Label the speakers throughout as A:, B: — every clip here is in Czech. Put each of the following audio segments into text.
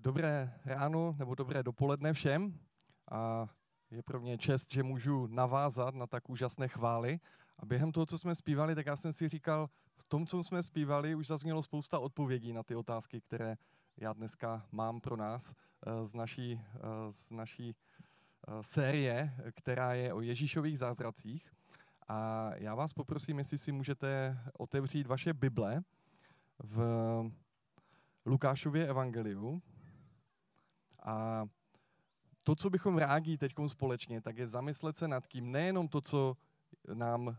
A: Dobré ráno nebo dobré dopoledne všem. A je pro mě čest, že můžu navázat na tak úžasné chvály. A během toho, co jsme zpívali, tak já jsem si říkal, v tom, co jsme zpívali, už zaznělo spousta odpovědí na ty otázky, které já dneska mám pro nás eh, z naší, eh, z naší eh, série, která je o Ježíšových zázracích. A já vás poprosím, jestli si můžete otevřít vaše Bible v Lukášově evangeliu. A to, co bychom rádi teď společně, tak je zamyslet se nad tím, nejenom to, co nám uh,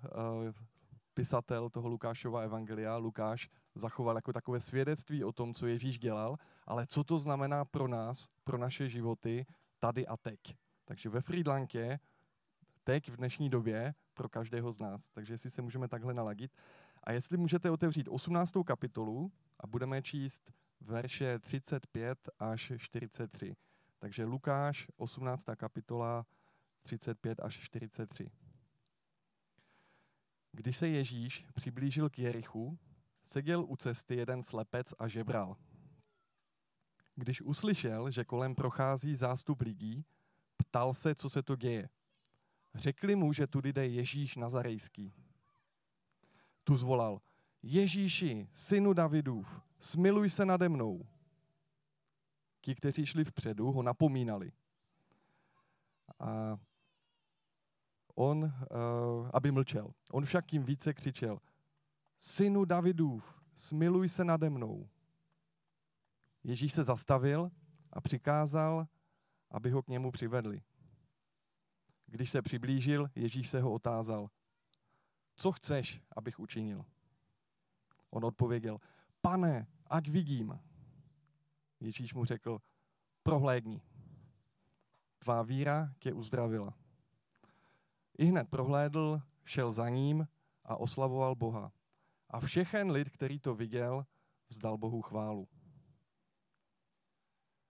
A: pisatel toho Lukášova evangelia, Lukáš, zachoval jako takové svědectví o tom, co Ježíš dělal, ale co to znamená pro nás, pro naše životy tady a teď. Takže ve Friedlankě, teď v dnešní době, pro každého z nás. Takže jestli se můžeme takhle naladit. A jestli můžete otevřít 18. kapitolu a budeme číst verše 35 až 43. Takže Lukáš, 18. kapitola, 35 až 43. Když se Ježíš přiblížil k Jerichu, seděl u cesty jeden slepec a žebral. Když uslyšel, že kolem prochází zástup lidí, ptal se, co se to děje. Řekli mu, že tudy jde Ježíš Nazarejský. Tu zvolal, Ježíši, synu Davidův, smiluj se nade mnou. Ti, kteří šli vpředu, ho napomínali. A on, uh, aby mlčel. On však tím více křičel, synu Davidův, smiluj se nade mnou. Ježíš se zastavil a přikázal, aby ho k němu přivedli. Když se přiblížil, Ježíš se ho otázal, co chceš, abych učinil? On odpověděl, pane, ať vidím. Ježíš mu řekl, prohlédni. Tvá víra tě uzdravila. I hned prohlédl, šel za ním a oslavoval Boha. A všechen lid, který to viděl, vzdal Bohu chválu.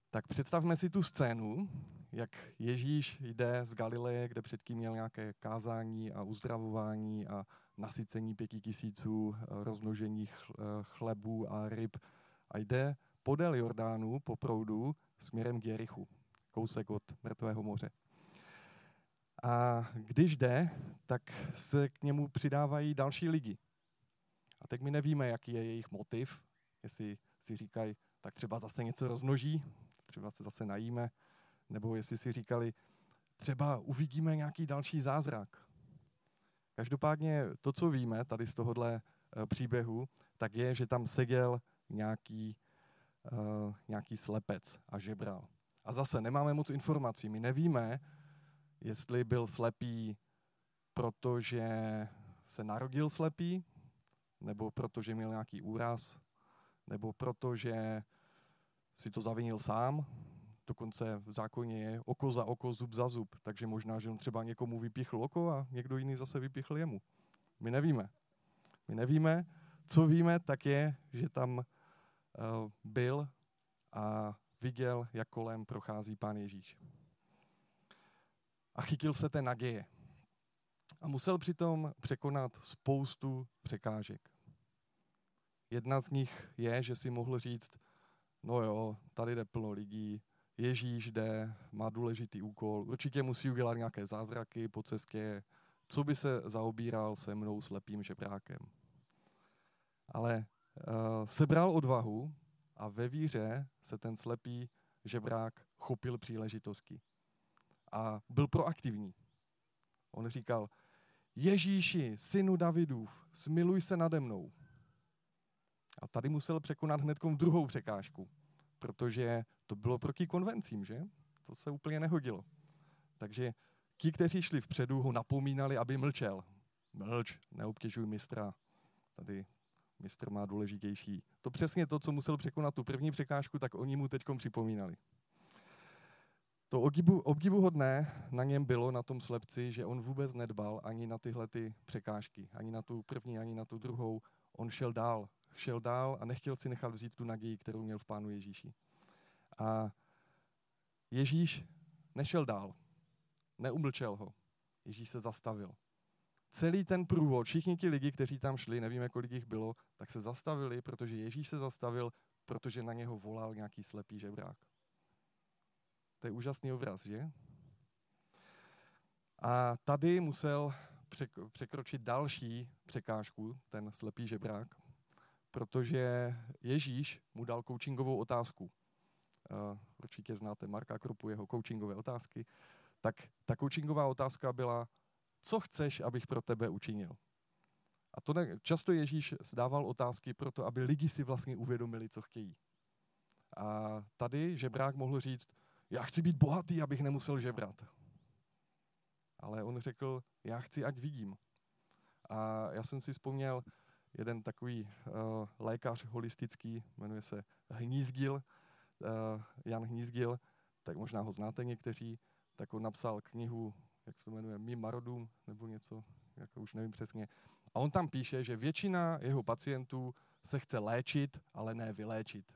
A: Tak představme si tu scénu, jak Ježíš jde z Galileje, kde předtím měl nějaké kázání a uzdravování a nasycení pěti tisíců, eh, rozmnožení eh, chlebů a ryb a jde podél Jordánu po proudu směrem k Jerichu, kousek od Mrtvého moře. A když jde, tak se k němu přidávají další lidi. A teď my nevíme, jaký je jejich motiv, jestli si říkají, tak třeba zase něco rozmnoží, třeba se zase najíme, nebo jestli si říkali, třeba uvidíme nějaký další zázrak. Každopádně to, co víme tady z tohohle eh, příběhu, tak je, že tam seděl nějaký, uh, nějaký slepec a žebral. A zase nemáme moc informací. My nevíme, jestli byl slepý, protože se narodil slepý, nebo protože měl nějaký úraz, nebo protože si to zavinil sám, dokonce v zákoně je oko za oko, zub za zub, takže možná, že on třeba někomu vypichl oko a někdo jiný zase vypichl jemu. My nevíme. My nevíme. Co víme, tak je, že tam uh, byl a viděl, jak kolem prochází pán Ježíš. A chytil se té naděje. A musel přitom překonat spoustu překážek. Jedna z nich je, že si mohl říct, no jo, tady jde plno lidí, Ježíš jde, má důležitý úkol, určitě musí udělat nějaké zázraky po cestě, co by se zaobíral se mnou slepým žebrákem. Ale uh, sebral odvahu a ve víře se ten slepý žebrák chopil příležitosti. A byl proaktivní. On říkal, Ježíši, synu Davidův, smiluj se nade mnou. A tady musel překonat hned druhou překážku, protože to bylo proti konvencím, že? To se úplně nehodilo. Takže ti, kteří šli vpředu, ho napomínali, aby mlčel. Mlč, neobtěžuj mistra. Tady mistr má důležitější. To přesně to, co musel překonat tu první překážku, tak oni mu teď připomínali. To obdivu, obdivuhodné na něm bylo, na tom slepci, že on vůbec nedbal ani na tyhle ty překážky, ani na tu první, ani na tu druhou. On šel dál, šel dál a nechtěl si nechat vzít tu naději, kterou měl v Pánu Ježíši. A Ježíš nešel dál, neumlčel ho. Ježíš se zastavil. Celý ten průvod, všichni ti lidi, kteří tam šli, nevíme, kolik jich bylo, tak se zastavili, protože Ježíš se zastavil, protože na něho volal nějaký slepý žebrák. To je úžasný obraz, že? A tady musel překročit další překážku, ten slepý žebrák, protože Ježíš mu dal coachingovou otázku. Určitě znáte Marka Kropu, jeho coachingové otázky. Tak ta coachingová otázka byla, co chceš, abych pro tebe učinil? A to ne, často Ježíš zdával otázky pro to, aby lidi si vlastně uvědomili, co chtějí. A tady žebrák mohl říct, já chci být bohatý, abych nemusel žebrat. Ale on řekl, já chci, ať vidím. A já jsem si vzpomněl jeden takový uh, lékař holistický, jmenuje se Hnízgil, uh, Jan Hnízgil, tak možná ho znáte někteří, tak on napsal knihu, jak se to jmenuje, Mi Marodum, nebo něco, jako už nevím přesně. A on tam píše, že většina jeho pacientů se chce léčit, ale ne vyléčit.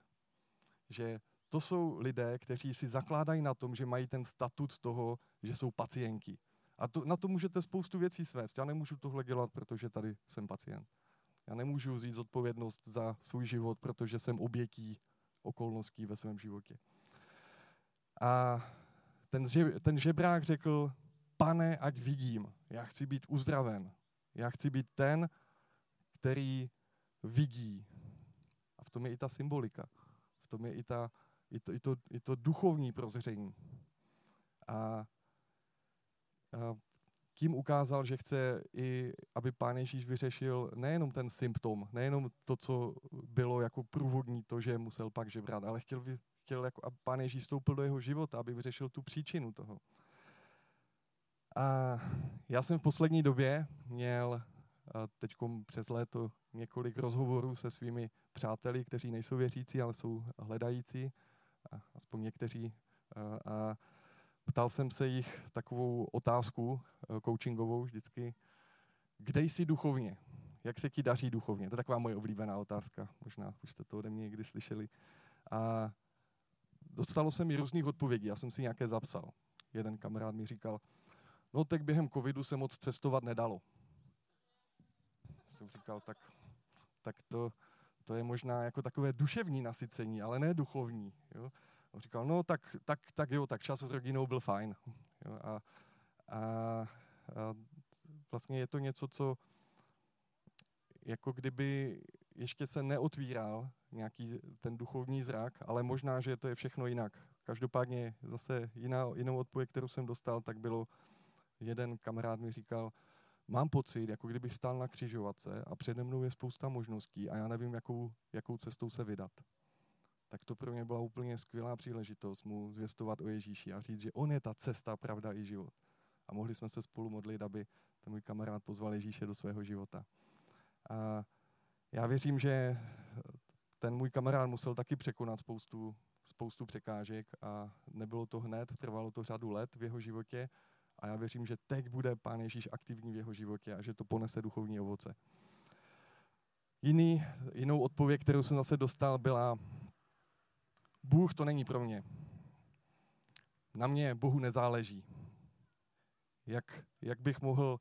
A: Že to jsou lidé, kteří si zakládají na tom, že mají ten statut toho, že jsou pacienti. A to, na to můžete spoustu věcí svést. Já nemůžu tohle dělat, protože tady jsem pacient. Já nemůžu vzít zodpovědnost za svůj život, protože jsem obětí okolností ve svém životě. A ten, ten žebrák řekl, pane, ať vidím, já chci být uzdraven. Já chci být ten, který vidí. A v tom je i ta symbolika. V tom je i, ta, i, to, i, to, i to duchovní prozření. A, a tím ukázal, že chce i, aby Pán Ježíš vyřešil nejenom ten symptom, nejenom to, co bylo jako průvodní, to, že musel pak žebrat, ale chtěl, chtěl jako, aby Pán Ježíš vstoupil do jeho života, aby vyřešil tu příčinu toho. A já jsem v poslední době měl teď přes léto několik rozhovorů se svými přáteli, kteří nejsou věřící, ale jsou hledající, aspoň někteří. A, a ptal jsem se jich takovou otázku e, coachingovou vždycky, kde jsi duchovně? Jak se ti daří duchovně? To je taková moje oblíbená otázka. Možná už jste to ode mě někdy slyšeli. A dostalo se mi různých odpovědí. Já jsem si nějaké zapsal. Jeden kamarád mi říkal, no tak během covidu se moc cestovat nedalo. Jsem říkal, tak, tak to, to je možná jako takové duševní nasycení, ale ne duchovní. Jo? On říkal, no tak, tak, tak jo, tak čas s rodinou byl fajn. Jo? A, a, a vlastně je to něco, co jako kdyby ještě se neotvíral nějaký ten duchovní zrak, ale možná, že to je všechno jinak. Každopádně zase jiná, jinou odpověď, kterou jsem dostal, tak bylo, jeden kamarád mi říkal, mám pocit, jako kdybych stál na křižovatce a přede mnou je spousta možností a já nevím, jakou, jakou cestou se vydat. Tak to pro mě byla úplně skvělá příležitost mu zvěstovat o Ježíši a říct, že on je ta cesta, pravda i život. A mohli jsme se spolu modlit, aby ten můj kamarád pozval Ježíše do svého života. A já věřím, že ten můj kamarád musel taky překonat spoustu, spoustu překážek a nebylo to hned, trvalo to řadu let v jeho životě a já věřím, že teď bude Pán Ježíš aktivní v jeho životě a že to ponese duchovní ovoce. Jiný, jinou odpověď, kterou jsem zase dostal, byla Bůh to není pro mě. Na mě Bohu nezáleží. Jak, jak bych mohl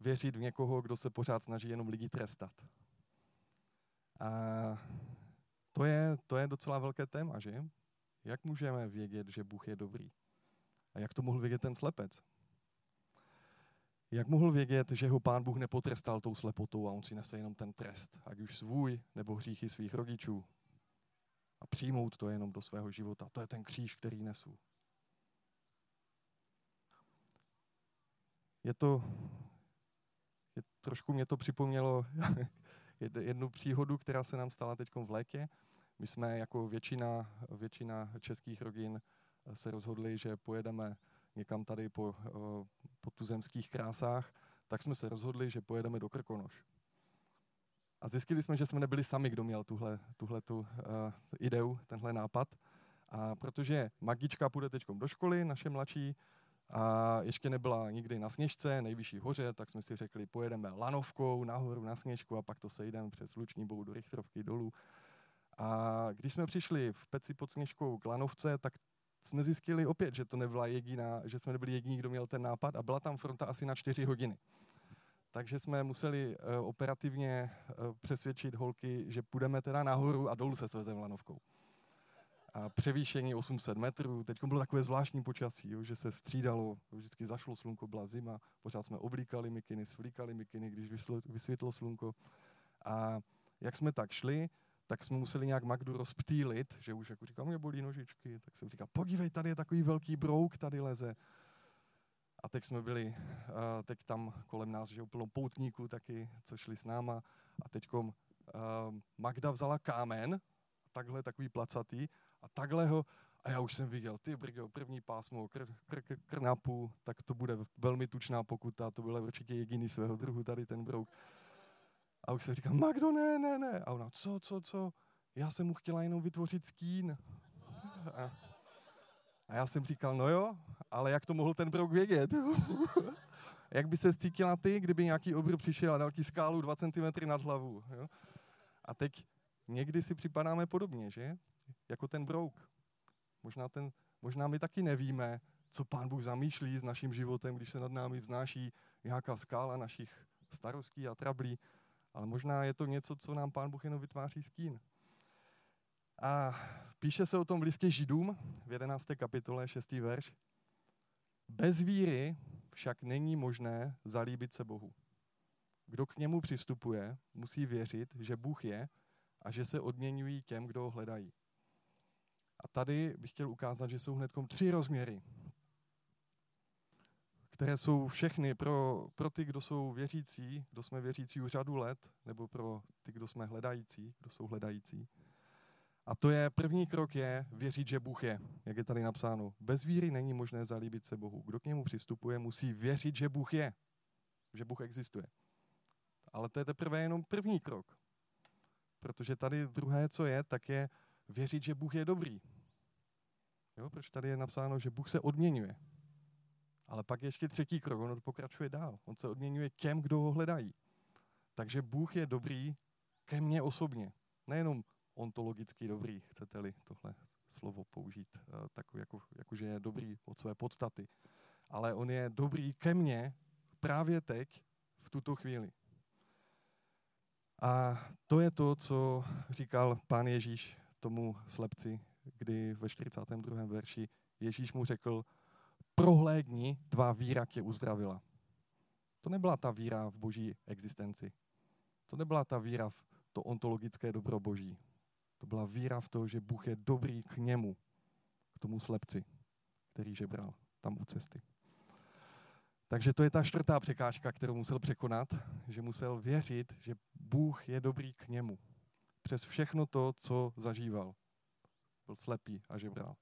A: věřit v někoho, kdo se pořád snaží jenom lidi trestat? A to je, to je docela velké téma, že? Jak můžeme vědět, že Bůh je dobrý? A jak to mohl vědět ten slepec? Jak mohl vědět, že ho pán Bůh nepotrestal tou slepotou a on si nese jenom ten trest, ať už svůj nebo hříchy svých rodičů? A přijmout to jenom do svého života. To je ten kříž, který nesu. Je to, je, trošku mě to připomnělo jednu příhodu, která se nám stala teď v létě. My jsme jako většina, většina českých rodin se rozhodli, že pojedeme někam tady po, eh, po tuzemských krásách, tak jsme se rozhodli, že pojedeme do Krkonoš. A zjistili jsme, že jsme nebyli sami, kdo měl tuhle, tuhle tu, uh, ideu, tenhle nápad. A protože Magička půjde teď do školy, naše mladší, a ještě nebyla nikdy na Sněžce, nejvyšší hoře, tak jsme si řekli, pojedeme lanovkou nahoru na Sněžku a pak to sejdeme přes Luční bou do Richtrovky dolů. A když jsme přišli v Peci pod Sněžkou k lanovce, tak jsme zjistili opět, že to nebyla jediná, že jsme nebyli jediní, kdo měl ten nápad a byla tam fronta asi na čtyři hodiny. Takže jsme museli uh, operativně uh, přesvědčit holky, že půjdeme teda nahoru a dolů se svezem lanovkou. a převýšení 800 metrů. Teď bylo takové zvláštní počasí, jo, že se střídalo, vždycky zašlo slunko, byla zima, pořád jsme oblíkali mikiny, svlíkali mikiny, když vysvětlo slunko. A jak jsme tak šli, tak jsme museli nějak Magdu rozptýlit, že už jako říkal, mě bolí nožičky, tak jsem říkal, podívej, tady je takový velký brouk, tady leze. A teď jsme byli, uh, teď tam kolem nás, že plno poutníků taky, co šli s náma. A teď uh, Magda vzala kámen, takhle takový placatý, a takhle ho, a já už jsem viděl, ty brgo, první pásmo, kr, kr, kr, krnapu, tak to bude velmi tučná pokuta, to byla určitě jediný svého druhu tady ten brouk. A už se říká, Magdo, ne, ne, ne. A ona, co, co, co? Já jsem mu chtěla jenom vytvořit skín. A, a já jsem říkal, no jo, ale jak to mohl ten brouk vědět? jak by se cítila ty, kdyby nějaký obr přišel a dal ti skálu 2 cm nad hlavu? Jo? A teď někdy si připadáme podobně, že? Jako ten brouk. Možná, ten, možná my taky nevíme, co pán Bůh zamýšlí s naším životem, když se nad námi vznáší nějaká skála našich starostí a trablí. Ale možná je to něco, co nám pán Bůh jenom vytváří skín. A píše se o tom v listě Židům v 11. kapitole 6. verš. Bez víry však není možné zalíbit se Bohu. Kdo k němu přistupuje, musí věřit, že Bůh je a že se odměňují těm, kdo ho hledají. A tady bych chtěl ukázat, že jsou hned tři rozměry, které jsou všechny pro, pro ty, kdo jsou věřící, kdo jsme věřící už řadu let, nebo pro ty, kdo jsme hledající, kdo jsou hledající. A to je, první krok je věřit, že Bůh je, jak je tady napsáno. Bez víry není možné zalíbit se Bohu. Kdo k němu přistupuje, musí věřit, že Bůh je, že Bůh existuje. Ale to je teprve jenom první krok. Protože tady druhé, co je, tak je věřit, že Bůh je dobrý. Jo, proč tady je napsáno, že Bůh se odměňuje. Ale pak ještě třetí krok, on pokračuje dál. On se odměňuje těm, kdo ho hledají. Takže Bůh je dobrý ke mně osobně. Nejenom ontologicky dobrý, chcete-li tohle slovo použít, eh, takový jako, jako, že je dobrý od své podstaty. Ale on je dobrý ke mně právě teď, v tuto chvíli. A to je to, co říkal pán Ježíš tomu slepci, kdy ve 42. verši Ježíš mu řekl, prohlédni, tvá víra tě uzdravila. To nebyla ta víra v boží existenci. To nebyla ta víra v to ontologické dobro boží. To byla víra v to, že Bůh je dobrý k němu, k tomu slepci, který žebral tam u cesty. Takže to je ta čtvrtá překážka, kterou musel překonat, že musel věřit, že Bůh je dobrý k němu. Přes všechno to, co zažíval. Byl slepý a žebral.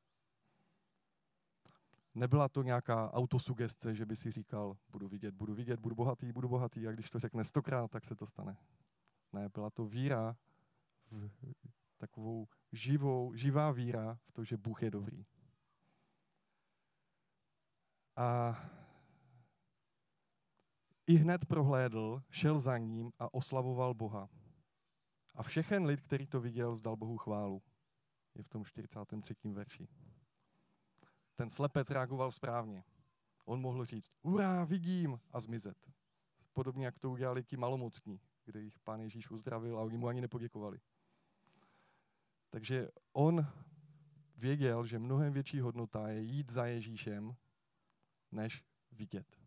A: Nebyla to nějaká autosugestce, že by si říkal, budu vidět, budu vidět, budu bohatý, budu bohatý a když to řekne stokrát, tak se to stane. Ne, byla to víra, v, takovou živou, živá víra v to, že Bůh je dobrý. A i hned prohlédl, šel za ním a oslavoval Boha. A všechen lid, který to viděl, zdal Bohu chválu. Je v tom 43. verši. Ten slepec reagoval správně. On mohl říct, urá, vidím, a zmizet. Podobně, jak to udělali ti malomocní, kde jich pán Ježíš uzdravil a oni mu ani nepoděkovali. Takže on věděl, že mnohem větší hodnota je jít za Ježíšem, než vidět.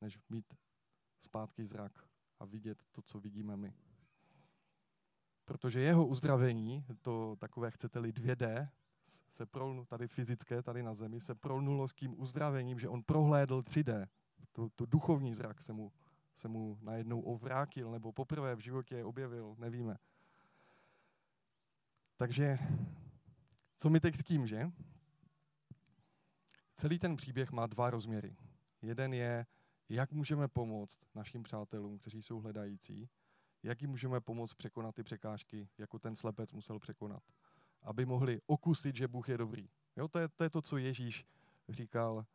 A: Než mít zpátky zrak a vidět to, co vidíme my. Protože jeho uzdravení, to takové chcete-li 2D, se prolnu, tady fyzické, tady na zemi, se prolnulo s tím uzdravením, že on prohlédl 3D. To, to duchovní zrak se mu, se mu najednou ovrátil, nebo poprvé v životě objevil, nevíme. Takže, co mi teď s tím, že? Celý ten příběh má dva rozměry. Jeden je, jak můžeme pomoct našim přátelům, kteří jsou hledající, jak jim můžeme pomoct překonat ty překážky, jako ten slepec musel překonat aby mohli okusit, že Bůh je dobrý. Jo, to, je, to je to, co Ježíš říkal,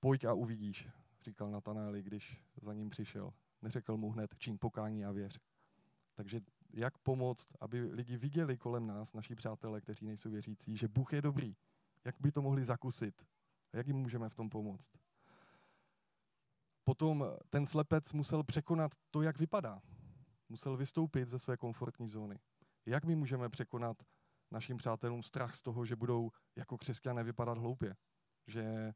A: pojď a uvidíš, říkal Natanáli, když za ním přišel. Neřekl mu hned, čím pokání a věř. Takže jak pomoct, aby lidi viděli kolem nás, naši přátelé, kteří nejsou věřící, že Bůh je dobrý. Jak by to mohli zakusit? A jak jim můžeme v tom pomoct? Potom ten slepec musel překonat to, jak vypadá. Musel vystoupit ze své komfortní zóny. Jak my můžeme překonat našim přátelům strach z toho, že budou jako křesťané vypadat hloupě. Že,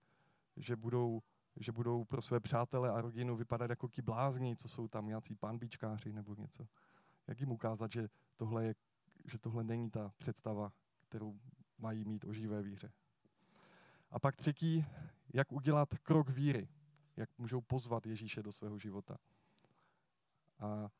A: že, budou, že budou pro své přátele a rodinu vypadat jako ti blázni, co jsou tam nějací pánbíčkáři nebo něco. Jak jim ukázat, že tohle, je, že tohle není ta představa, kterou mají mít o živé víře. A pak třetí, jak udělat krok víry. Jak můžou pozvat Ježíše do svého života. A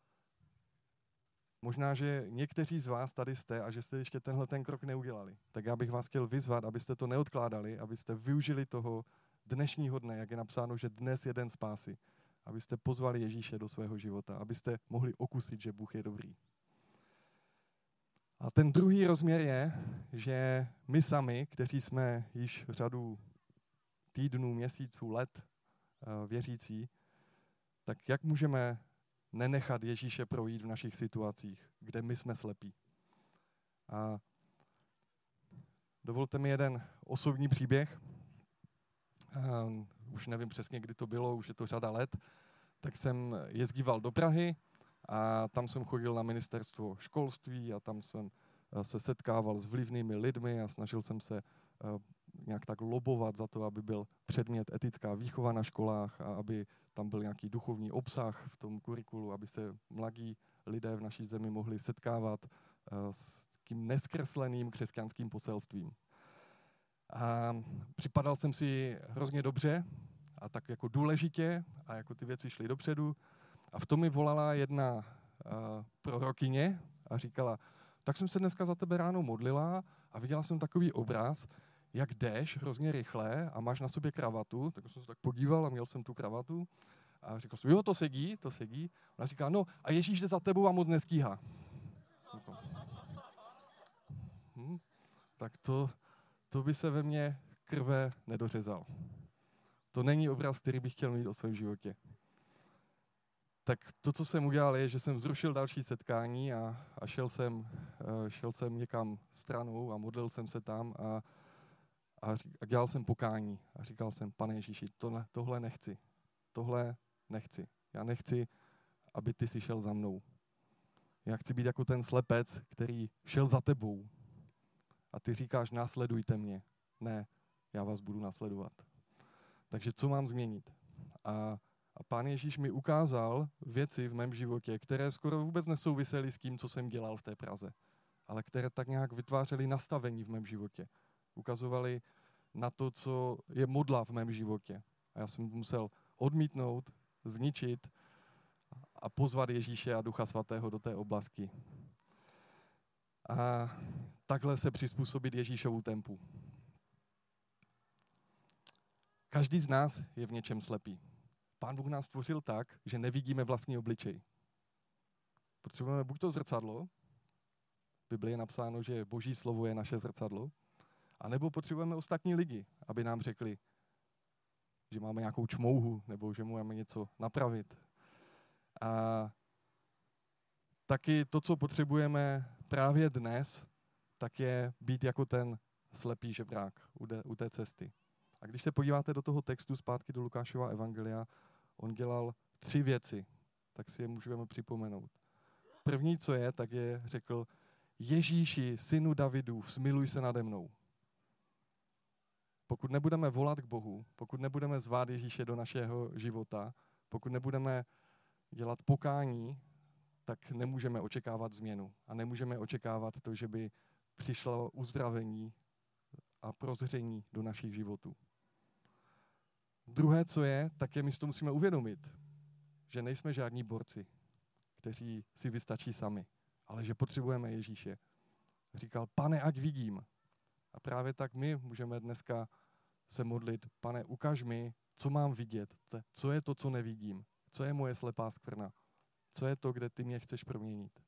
A: Možná, že někteří z vás tady jste a že jste ještě tenhle ten krok neudělali. Tak já bych vás chtěl vyzvat, abyste to neodkládali, abyste využili toho dnešního dne, jak je napsáno, že dnes je den spásy. Abyste pozvali Ježíše do svého života, abyste mohli okusit, že Bůh je dobrý. A ten druhý rozměr je, že my sami, kteří jsme již řadu týdnů, měsíců, let eh, věřící, tak jak můžeme nenechat Ježíše projít v našich situacích, kde my jsme slepí. A dovolte mi jeden osobní příběh. Už nevím přesně, kdy to bylo, už je to řada let. Tak jsem jezdíval do Prahy a tam jsem chodil na ministerstvo školství a tam jsem eh, se setkával s vlivnými lidmi a snažil jsem se uh, nějak tak lobovat za to, aby byl předmět etická výchova na školách a aby tam byl nějaký duchovní obsah v tom kurikulu, aby se mladí lidé v naší zemi mohli setkávat uh, s tím neskresleným křesťanským poselstvím. A připadal jsem si hrozně dobře a tak jako důležitě a jako ty věci šly dopředu. A v tom mi volala jedna uh, prorokyně a říkala, tak jsem se dneska za tebe ráno modlila a viděla jsem takový obraz, jak jdeš hrozně rychle a máš na sobě kravatu, tak jsem se tak podíval a měl jsem tu kravatu a říkal jsem, jo, to sedí, to sedí. Ona říká, no a Ježíš jde za tebou a moc neskýhá. Hm, tak to, to by se ve mně krve nedořezal. To není obraz, který bych chtěl mít o svém životě. Tak to, co jsem udělal, je, že jsem zrušil další setkání a, a šel, jsem, uh, šel jsem někam stranou a modlil jsem se tam a a, a dělal jsem pokání a říkal jsem, pane Ježíši, tohle, tohle nechci. Tohle nechci. Já nechci, aby ty si šel za mnou. Já chci být jako ten slepec, který šel za tebou. A ty říkáš, následujte mě. Ne, já vás budu následovat. Takže co mám změnit? A, a pán Ježíš mi ukázal věci v mém životě, které skoro vůbec nesouvisely s tím, co jsem dělal v té Praze, ale které tak nějak vytvářely nastavení v mém životě ukazovali na to, co je modla v mém životě. A já jsem musel odmítnout, zničit a pozvat Ježíše a Ducha Svatého do té oblasti. A takhle se přizpůsobit Ježíšovu tempu. Každý z nás je v něčem slepý. Pán Bůh nás stvořil tak, že nevidíme vlastní obličej. Potřebujeme buď to zrcadlo, v Biblii je napsáno, že Boží slovo je naše zrcadlo, a nebo potřebujeme ostatní lidi, aby nám řekli, že máme nějakou čmouhu nebo že máme něco napravit. A taky to, co potřebujeme právě dnes, tak je být jako ten slepý žebrák u, u té cesty. A když se podíváte do toho textu zpátky do Lukášova evangelia, on dělal tři věci, tak si je můžeme připomenout. První, co je, tak je řekl, Ježíši, synu Davidu, smiluj se nade mnou. Pokud nebudeme volat k Bohu, pokud nebudeme zvát Ježíše do našeho života, pokud nebudeme dělat pokání, tak nemůžeme očekávat změnu a nemůžeme očekávat to, že by přišlo uzdravení a prozření do našich životů. Druhé, co je, tak je, my si to musíme uvědomit, že nejsme žádní borci, kteří si vystačí sami, ale že potřebujeme Ježíše. Říkal, pane, ať vidím. A právě tak my můžeme dneska se modlit, pane, ukaž mi, co mám vidět, co je to, co nevidím, co je moje slepá skvrna, co je to, kde ty mě chceš proměnit.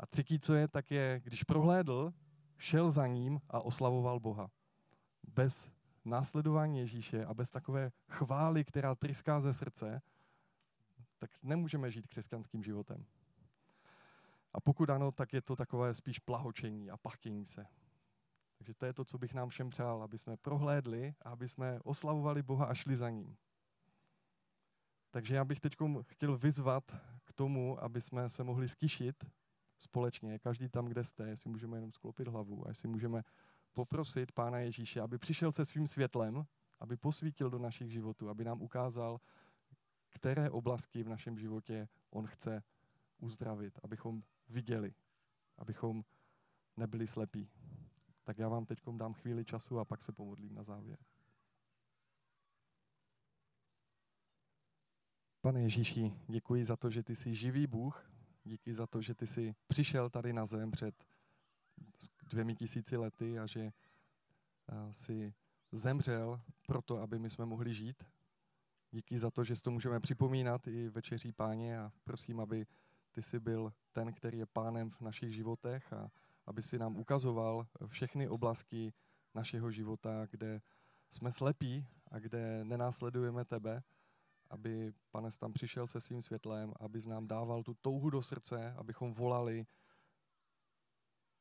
A: A třetí, co je, tak je, když prohlédl, šel za ním a oslavoval Boha. Bez následování Ježíše a bez takové chvály, která tryská ze srdce, tak nemůžeme žít křesťanským životem. A pokud ano, tak je to takové spíš plahočení a pachtění se. Takže to je to, co bych nám všem přál, aby jsme prohlédli a aby jsme oslavovali Boha a šli za ním. Takže já bych teď chtěl vyzvat k tomu, aby jsme se mohli skišit společně, každý tam, kde jste, jestli můžeme jenom sklopit hlavu a jestli můžeme poprosit Pána Ježíše, aby přišel se svým světlem, aby posvítil do našich životů, aby nám ukázal, které oblasti v našem životě on chce uzdravit, abychom viděli, abychom nebyli slepí. Tak já vám teď dám chvíli času a pak se pomodlím na závěr. Pane Ježíši, děkuji za to, že ty jsi živý Bůh, díky za to, že ty jsi přišel tady na zem před dvěmi tisíci lety a že si zemřel proto, aby my jsme mohli žít. Díky za to, že si to můžeme připomínat i večeří páně a prosím, aby ty jsi byl ten, který je pánem v našich životech a aby si nám ukazoval všechny oblasti našeho života, kde jsme slepí a kde nenásledujeme tebe, aby pane tam přišel se svým světlem, aby nám dával tu touhu do srdce, abychom volali,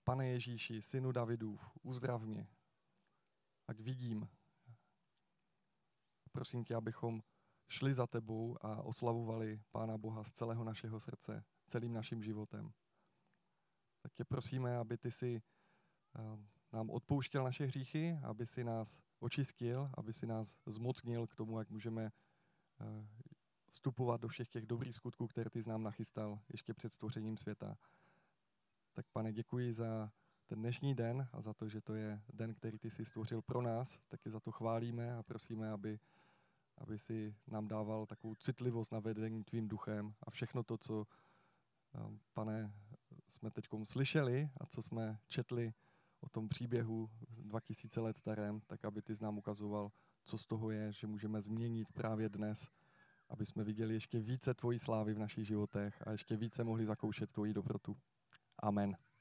A: pane Ježíši, synu Davidův, uzdrav mě, ať vidím. Prosím tě, abychom šli za tebou a oslavovali Pána Boha z celého našeho srdce, celým naším životem. Tak tě prosíme, aby ty si eh, nám odpouštěl naše hříchy, aby si nás očistil, aby si nás zmocnil k tomu, jak můžeme vstupovat do všech těch dobrých skutků, které ty znám nachystal ještě před stvořením světa. Tak pane, děkuji za ten dnešní den a za to, že to je den, který ty jsi stvořil pro nás, taky za to chválíme a prosíme, aby, aby si nám dával takovou citlivost na vedení tvým duchem a všechno to, co, um, pane, jsme teď slyšeli a co jsme četli o tom příběhu 2000 let starém, tak aby ty nám ukazoval, co z toho je, že můžeme změnit právě dnes, aby jsme viděli ještě více tvojí slávy v našich životech a ještě více mohli zakoušet tvoji dobrotu. Amen.